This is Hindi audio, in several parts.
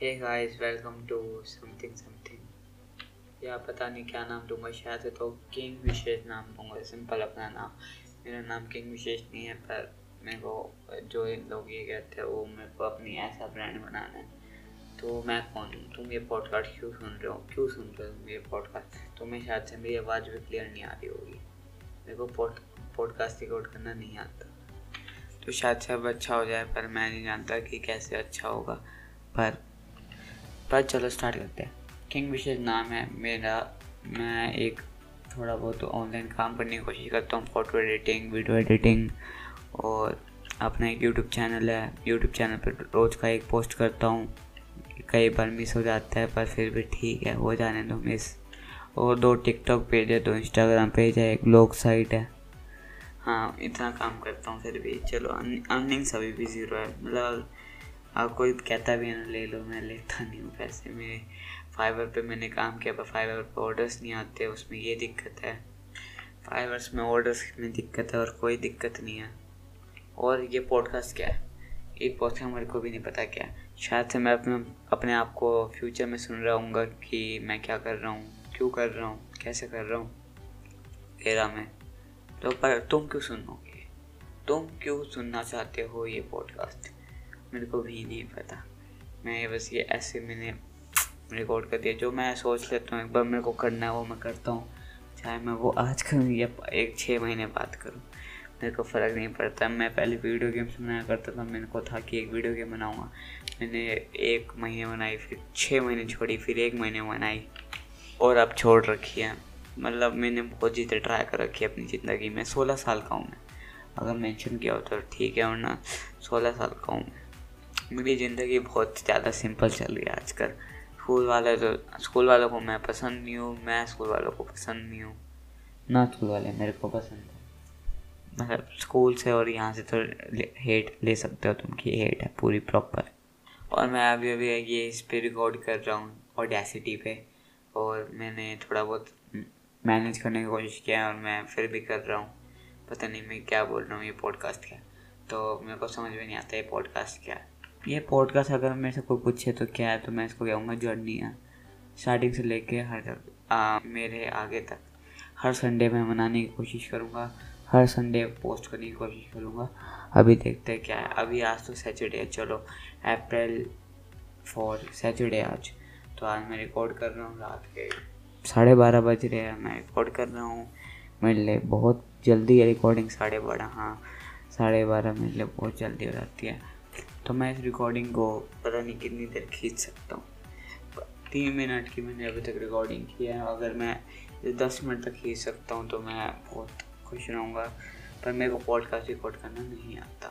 Hey guys welcome to something something या पता नहीं क्या नाम दूँगा, शायद से तो किंग विशेष नाम दूँगा सिंपल अपना नाम। मेरा नाम किंग विशेष नहीं है, पर मेरे को जो इन लोग ये कहते हैं, वो मेरे को अपनी ऐसा ब्रांड बनाना है। तो मैं कौन हूँ? तुम ये पॉडकास्ट क्यों सुन रहे हो? क्यों सुन रहे हो तुम ये पॉडकास्ट तुम्हें शायद से मेरी आवाज़ भी क्लियर नहीं आ रही होगी। मेरे को पॉड पॉडकास्ट रिकॉर्ड करना नहीं आता। तो शायद से अब अच्छा हो जाए, पर मैं नहीं जानता कि कैसे अच्छा होगा। पर पर चलो स्टार्ट करते हैं। किंग विशेष नाम है मेरा। मैं एक थोड़ा बहुत ऑनलाइन काम करने की कोशिश करता हूँ फ़ोटो एडिटिंग वीडियो एडिटिंग और अपना एक यूट्यूब चैनल है। यूट्यूब चैनल पर रोज़ का एक पोस्ट करता हूँ। कई बार मिस हो जाता है, पर फिर भी ठीक है हो जाने दो मिस और दो टिकटॉक पेज है, दो इंस्टाग्राम पेज है, एक ब्लॉग साइट है। हाँ इतना काम करता हूँ फिर भी। चलो अर्निंग सभी भी ज़ीरो है। मतलब अब कोई कहता भी है ना, ले लो, मैं लेता नहीं हूँ पैसे मेरे फाइवर पे मैंने काम किया, पर फाइवर पे ऑर्डर्स नहीं आते, उसमें ये दिक्कत है। फाइवर्स में ऑर्डर्स में दिक्कत है और कोई दिक्कत नहीं है। और ये पॉडकास्ट क्या है? ये पॉडकास्ट मेरे को भी नहीं पता क्या है। शायद से मैं अपने अपने आप को फ्यूचर में सुन रहा हूँ कि मैं क्या कर रहा हूँ, क्यों कर रहा हूँ, कैसे कर रहा हूँ। एरा में। तो पर तुम क्यों सुनोगे? तुम क्यों सुनना चाहते हो ये पॉडकास्ट मेरे को भी नहीं पता। मैं बस ये ऐसे मैंने रिकॉर्ड कर दिया। जो मैं सोच लेता हूँ, एक बार मेरे को करना है, वो मैं करता हूँ। चाहे मैं वो आज करूँ या एक छः महीने बाद करूँ। मेरे को फ़र्क नहीं पड़ता। मैं पहले वीडियो गेम्स बनाया करता था, मेरे को था कि एक वीडियो गेम बनाऊँगा। मैंने एक महीने बनाई, फिर छः महीने छोड़ी, फिर एक महीने बनाई। और अब छोड़ रखी है। मतलब मैंने बहुत चीज़ें ट्राई कर रखी है अपनी ज़िंदगी में। सोलह साल का हूँ मैं। अगर मेंशन किया हो तो ठीक है, वरना सोलह साल का हूँ मैं। मेरी ज़िंदगी बहुत ज़्यादा सिंपल चल रही है आजकल। स्कूल वाले तो स्कूल वालों को मैं पसंद नहीं हूँ, मैं स्कूल वालों को पसंद नहीं हूँ। ना स्कूल वाले मेरे को पसंद है। मतलब स्कूल से और यहाँ से तो हेट ले सकते हो तुम कि हेट है पूरी प्रॉपर और मैं अभी अभी ये इस पर रिकॉर्ड कर रहा हूँ ऑडेसिटी पे। और मैंने थोड़ा बहुत मैनेज करने की कोशिश किया और मैं फिर भी कर रहा हूँ। पता नहीं मैं क्या बोल रहा हूँ, ये पॉडकास्ट क्या? तो मेरे को समझ में नहीं आता ये पॉडकास्ट क्या है। ये पॉडकास्ट अगर मेरे से कोई पूछे तो क्या है तो मैं इसको कहूँगा जर्नी है। स्टार्टिंग से लेके हर आ, मेरे आगे तक। हर संडे में मनाने की कोशिश करूँगा हर संडे पोस्ट करने की कोशिश करूँगा। अभी देखते हैं क्या है। अभी आज तो सैटरडे है चलो। अप्रैल फॉर सैटरडे आज। तो आज मैं रिकॉर्ड कर रहा हूँ रात के साढ़े बारह बज रहे हैं। मैं रिकॉर्ड कर रहा हूँ। मेरे लिए बहुत जल्दी है रिकॉर्डिंग साढ़े बारह हाँ। साढ़े बारह मेरे लिए बहुत जल्दी हो जाती है। तो मैं इस रिकॉर्डिंग को पता नहीं कितनी देर खींच सकता हूँ। तीन मिनट की मैंने अभी तक रिकॉर्डिंग की है। अगर मैं दस मिनट तक खींच सकता हूँ तो मैं बहुत खुश रहूँगा। पर मेरे को पॉडकास्ट रिकॉर्ड करना नहीं आता।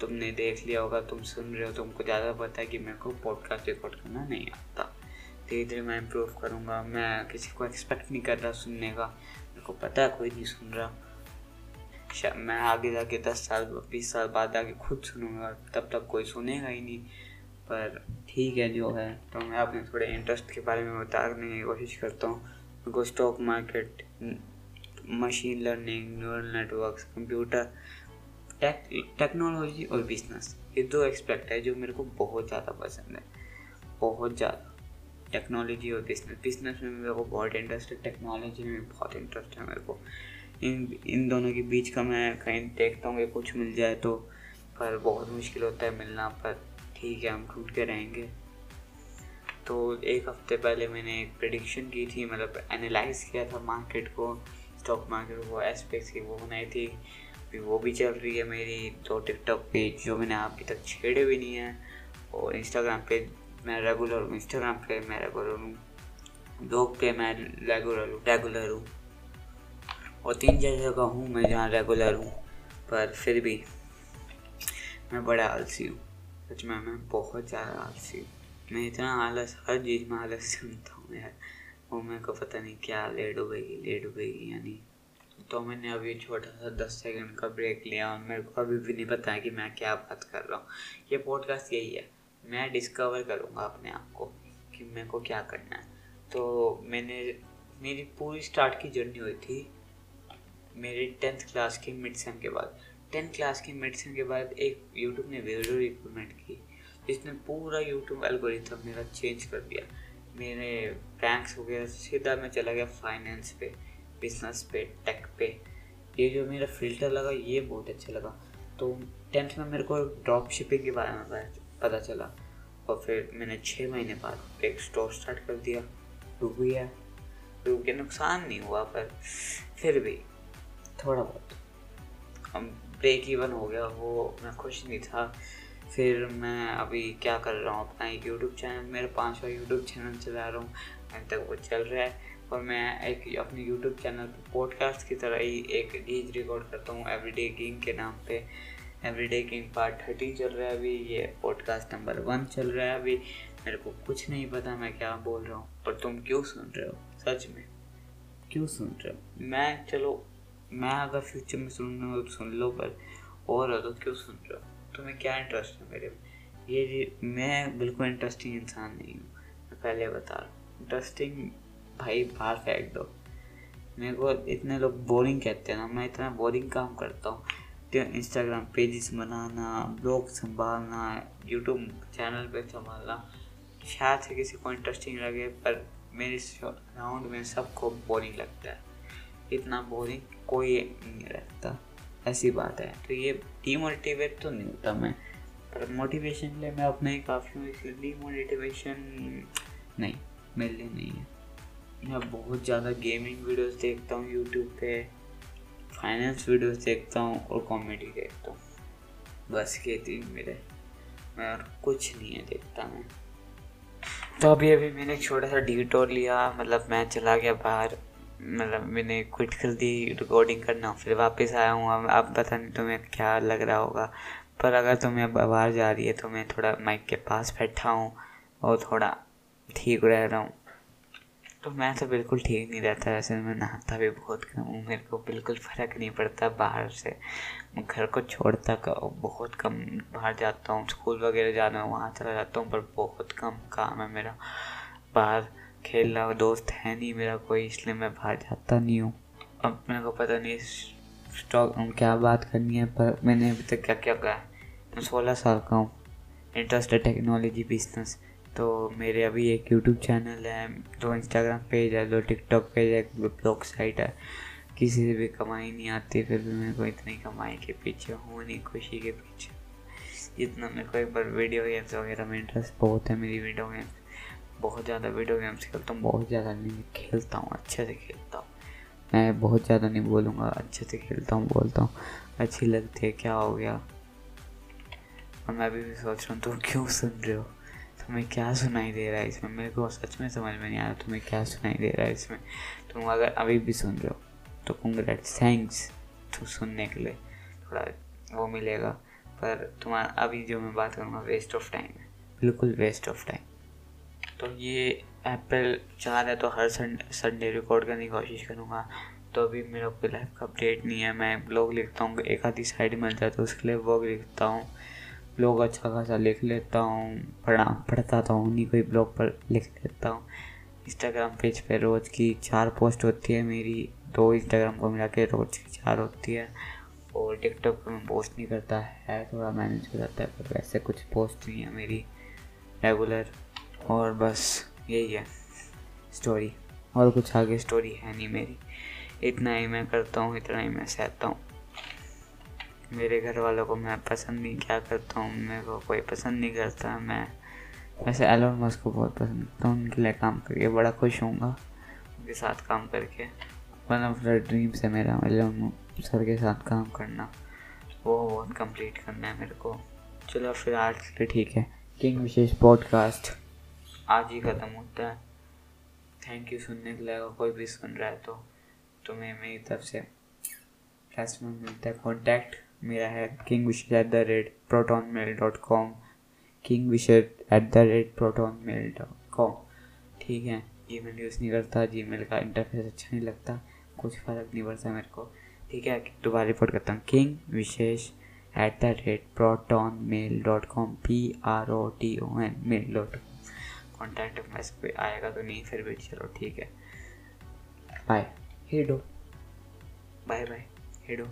तुमने देख लिया होगा, तुम सुन रहे हो तुमको ज़्यादा पता है कि मेरे को पॉडकास्ट रिकॉर्ड करना नहीं आता। धीरे धीरे मैं इम्प्रूव करूँगा। मैं किसी को एक्सपेक्ट नहीं कर रहा सुनने का। मेरे को पता है कोई नहीं सुन रहा। मैं आगे जाके दस साल, बीस साल बाद आके खुद सुनूँगा, तब तक कोई सुनेगा ही नहीं। पर ठीक है जो है तो मैं अपने थोड़े इंटरेस्ट के बारे में बताने की कोशिश करता हूँ। मेरे को stock market machine learning neural networks computer tech technology और बिज़नेस ये दो एक्सपेक्ट है जो मेरे को बहुत ज़्यादा पसंद है। बहुत ज़्यादा। टेक्नोलॉजी और बिज़नेस बिज़नेस में मेरे को बहुत इंटरेस्ट है टेक्नोलॉजी में बहुत इंटरेस्ट है मेरे को। इन इन दोनों के बीच का मैं कहीं देखता हूँ कि कुछ मिल जाए तो पर बहुत मुश्किल होता है मिलना, पर ठीक है, हम टूट के रहेंगे। तो एक हफ़्ते पहले मैंने एक प्रडिक्शन की थी मतलब एनालाइज किया था मार्केट को स्टॉक मार्केट को एस्पेक्ट्स की, वो बनाई थी। फिर वो भी चल रही है मेरी तो टिकटॉक पेज जो मैंने अभी तक छेड़े भी नहीं है, और इंस्टाग्राम पे मैं रेगुलर हूँ इंस्टाग्राम पे मैं रेगुलर हूँ ब्लॉग पे मैं रेगुलर हूँ रेगुलर हूँ। और तीन चार जगह हूँ, मैं जहाँ रेगुलर हूँ, पर फिर भी मैं बड़ा आलसी हूँ। सच में मैं बहुत ज़्यादा आलसी हूँ। मैं इतना आलस, हर चीज़ में आलस सुनता हूँ यार। वो मेरे को पता नहीं क्या लेट हो गई लेट हो गई यानी तो मैंने अभी छोटा सा दस सेकंड का ब्रेक लिया और मेरे को अभी भी नहीं पता है कि मैं क्या बात कर रहा हूँ। ये पॉडकास्ट यही है। मैं डिस्कवर करूँगा अपने आप को कि मेरे को क्या करना है। तो मैंने, मेरी पूरी स्टार्ट की जर्नी हुई थी मेरी टेंथ क्लास की मिड सेम के बाद। टेंथ क्लास की मिड सेम के बाद एक यूट्यूब ने वीडियो रिक्रूटमेंट की, जिसने पूरा यूट्यूब एल्गोरिथम मेरा चेंज कर दिया। मेरे रैंक्स हो गया, सीधा मैं चला गया फाइनेंस पे बिज़नेस पे टेक पे। ये जो मेरा फ़िल्टर लगा, ये बहुत अच्छा लगा। तो टेंथ में मेरे को ड्रॉप शिपिंग के बारे में पता चला। और फिर मैंने छः महीने बाद एक स्टोर स्टार्ट कर दिया। डूब गया। डूब के नुकसान नहीं हुआ, पर फिर भी। थोड़ा बहुत। ब्रेक इवन हो गया वो मैं खुश नहीं था। फिर मैं अभी क्या कर रहा हूँ अपना एक यूट्यूब चैनल मेरा पाँचवा यूट्यूब चैनल चला रहा हूँ। अभी तक वो चल रहा है और मैं एक अपने यूट्यूब चैनल पर पॉडकास्ट की तरह ही एक डीज रिकॉर्ड करता हूँ एवरीडे किंग के नाम पे। एवरीडे किंग पार्ट थर्टी चल रहा है अभी ये पॉडकास्ट नंबर वन चल रहा है अभी। मेरे को कुछ नहीं पता मैं क्या बोल रहा हूँ पर तुम क्यों सुन रहे हो सच में? क्यों सुन रहे हो? मैं चलो मैं अगर फ्यूचर में सुन रहा हूँ तो सुन लो, पर और हो तो क्यों सुन रहे हो? तुम्हें क्या इंटरेस्ट है मेरे में? ये मैं बिल्कुल इंटरेस्टिंग इंसान नहीं हूँ, मैं पहले बता रहा हूँ। इंटरेस्टिंग भाई, बाहर फेंक दो। मेरे को इतने लोग बोरिंग कहते हैं ना, मैं इतना बोरिंग काम करता हूँ। इंस्टाग्राम पेजेस बनाना ब्लॉग संभालना यूट्यूब चैनल पे संभालना, शायद से किसी को इंटरेस्टिंग लगे, पर मेरे राउंड में सबको बोरिंग लगता है। इतना बोरिंग कोई नहीं रहता। ऐसी बात है। तो ये डीमोटिवेट तो नहीं होता मैं, पर मोटिवेशन लिए मैं अपने ही काफ़ी हूँ, इसलिए डीमोटिवेशन नहीं मेरे लिए नहीं है। मैं बहुत ज़्यादा गेमिंग वीडियोस देखता हूँ यूट्यूब पे फाइनेंस वीडियोस देखता हूँ और कॉमेडी देखता हूँ। बस ये तीन मेरे, मैं और कुछ नहीं है देखता मैं। तो अभी अभी मैंने एक छोटा सा डिटोर लिया मतलब मैं चला गया बाहर। मतलब मैंने क्विट कर दी रिकॉर्डिंग करना, फिर वापस आया हूँ। अब अब पता नहीं तुम्हें क्या लग रहा होगा। पर अगर तुम्हें अब आवाज़ आ रही है तो मैं थोड़ा माइक के पास बैठा हूँ और थोड़ा ठीक रह रहा हूँ। तो मैं तो बिल्कुल ठीक नहीं रहता वैसे मैं नहाता भी बहुत कम हूँ। मेरे को बिल्कुल फ़र्क नहीं पड़ता बाहर से। मैं घर को छोड़ता बहुत कम बाहर जाता हूँ। स्कूल वगैरह जाना, वहाँ चला जाता हूँ, पर बहुत कम काम है मेरा। बाहर खेलना दोस्त है नहीं मेरा कोई, इसलिए मैं बाहर जाता नहीं हूँ। अब मेरे को पता नहीं स्टॉक क्या बात करनी है, पर मैंने अभी तक क्या क्या कहा है। मैं सोलह साल का हूँ। इंटरेस्ट है टेक्नोलॉजी बिज़नेस तो मेरे अभी एक यूट्यूब चैनल है, दो इंस्टाग्राम पेज है, दो टिकटॉक पेज है ब्लॉग साइट है। किसी से भी कमाई नहीं आती, फिर भी मेरे को इतनी कमाई के पीछे हूँ नहीं खुशी के पीछे। इतना मेरे को एक बार वीडियो गेम्स वगैरह में इंटरेस्ट बहुत है, मेरी वीडियो गेम्स बहुत ज़्यादा वीडियो गेम्स खेलता हूँ, बहुत ज़्यादा नहीं खेलता हूँ, अच्छे से खेलता हूँ। मैं बहुत ज़्यादा नहीं बोलूँगा, अच्छे से खेलता हूँ, बोलता हूँ, अच्छी लगती है, क्या हो गया? और मैं अभी भी सोच रहा हूँ, तुम क्यों सुन रहे हो? तुम्हें क्या सुनाई दे रहा है इसमें? मेरे को सच में समझ में नहीं आ रहा, तुम्हें क्या सुनाई दे रहा है इसमें? तुम अगर अभी भी सुन रहे हो तो कंग्रेट थैंक्स तो सुनने के लिए थोड़ा वो मिलेगा। पर तुम्हारा, अभी जो मैं बात करूँगा वेस्ट ऑफ़ टाइम है। बिल्कुल वेस्ट ऑफ़ टाइम तो ये एप्पल चाह रहा है तो हर संडे संडे रिकॉर्ड करने की कोशिश करूँगा। तो अभी मेरा कोई लाइफ का अपडेट नहीं है। मैं ब्लॉग लिखता हूँ, एक आधी साइड मिल जाए तो उसके लिए ब्लॉग लिखता हूँ। ब्लॉग अच्छा खासा लिख लेता हूँ, पढ़ा, पढ़ता तो हूँ, नहीं कोई ब्लॉग पर लिख लेता हूँ। इंस्टाग्राम पेज पे रोज़ की चार पोस्ट होती है मेरी। दो इंस्टाग्राम को मिला के रोज़ की चार होती है। और टिकटॉक पर मैं पोस्ट नहीं करता, है थोड़ा मैनेज हो जाता है, पर वैसे कुछ पोस्ट नहीं है मेरी रेगुलर और बस यही है स्टोरी और कुछ आगे स्टोरी है नहीं मेरी। इतना ही मैं करता हूँ, इतना ही मैं सहता हूँ। मेरे घर वालों को मैं पसंद नहीं, क्या करता हूँ, मेरे को कोई पसंद नहीं करता। मैं वैसे एलोन मस्क को बहुत पसंद करता हूँ, उनके लिए काम करके बड़ा खुश हूँ उनके साथ काम करके। वन ऑफ़ द ड्रीम्स है मेरा एलोन सर के साथ काम करना। वो बहुत कंप्लीट करना है मेरे को। चलो फिर आज के ठीक है। किंग विशेष पॉडकास्ट आज ही ख़त्म होता है। थैंक यू सुनने के लिए। कोई भी सुन रहा है तो तुम्हें मेरी तरफ़ से लास्ट में मिलता है। कॉन्टैक्ट मेरा है king Vishesh at the rate proton mail dot com king Vishesh at the rate proton mail dot com ठीक है। जी मेल यूज़ नहीं करता। जी मेल का इंटरफेस अच्छा नहीं लगता। कुछ फ़र्क नहीं पड़ता मेरे को। ठीक है। दोबारा रिपोर्ट करता हूँ। King Vishesh at the rate proton mail dot com P R O T O N mail dot com contact message पे आएगा तो नहीं फिर भी चलो ठीक है। बाय हेडो बाय बाय हेडो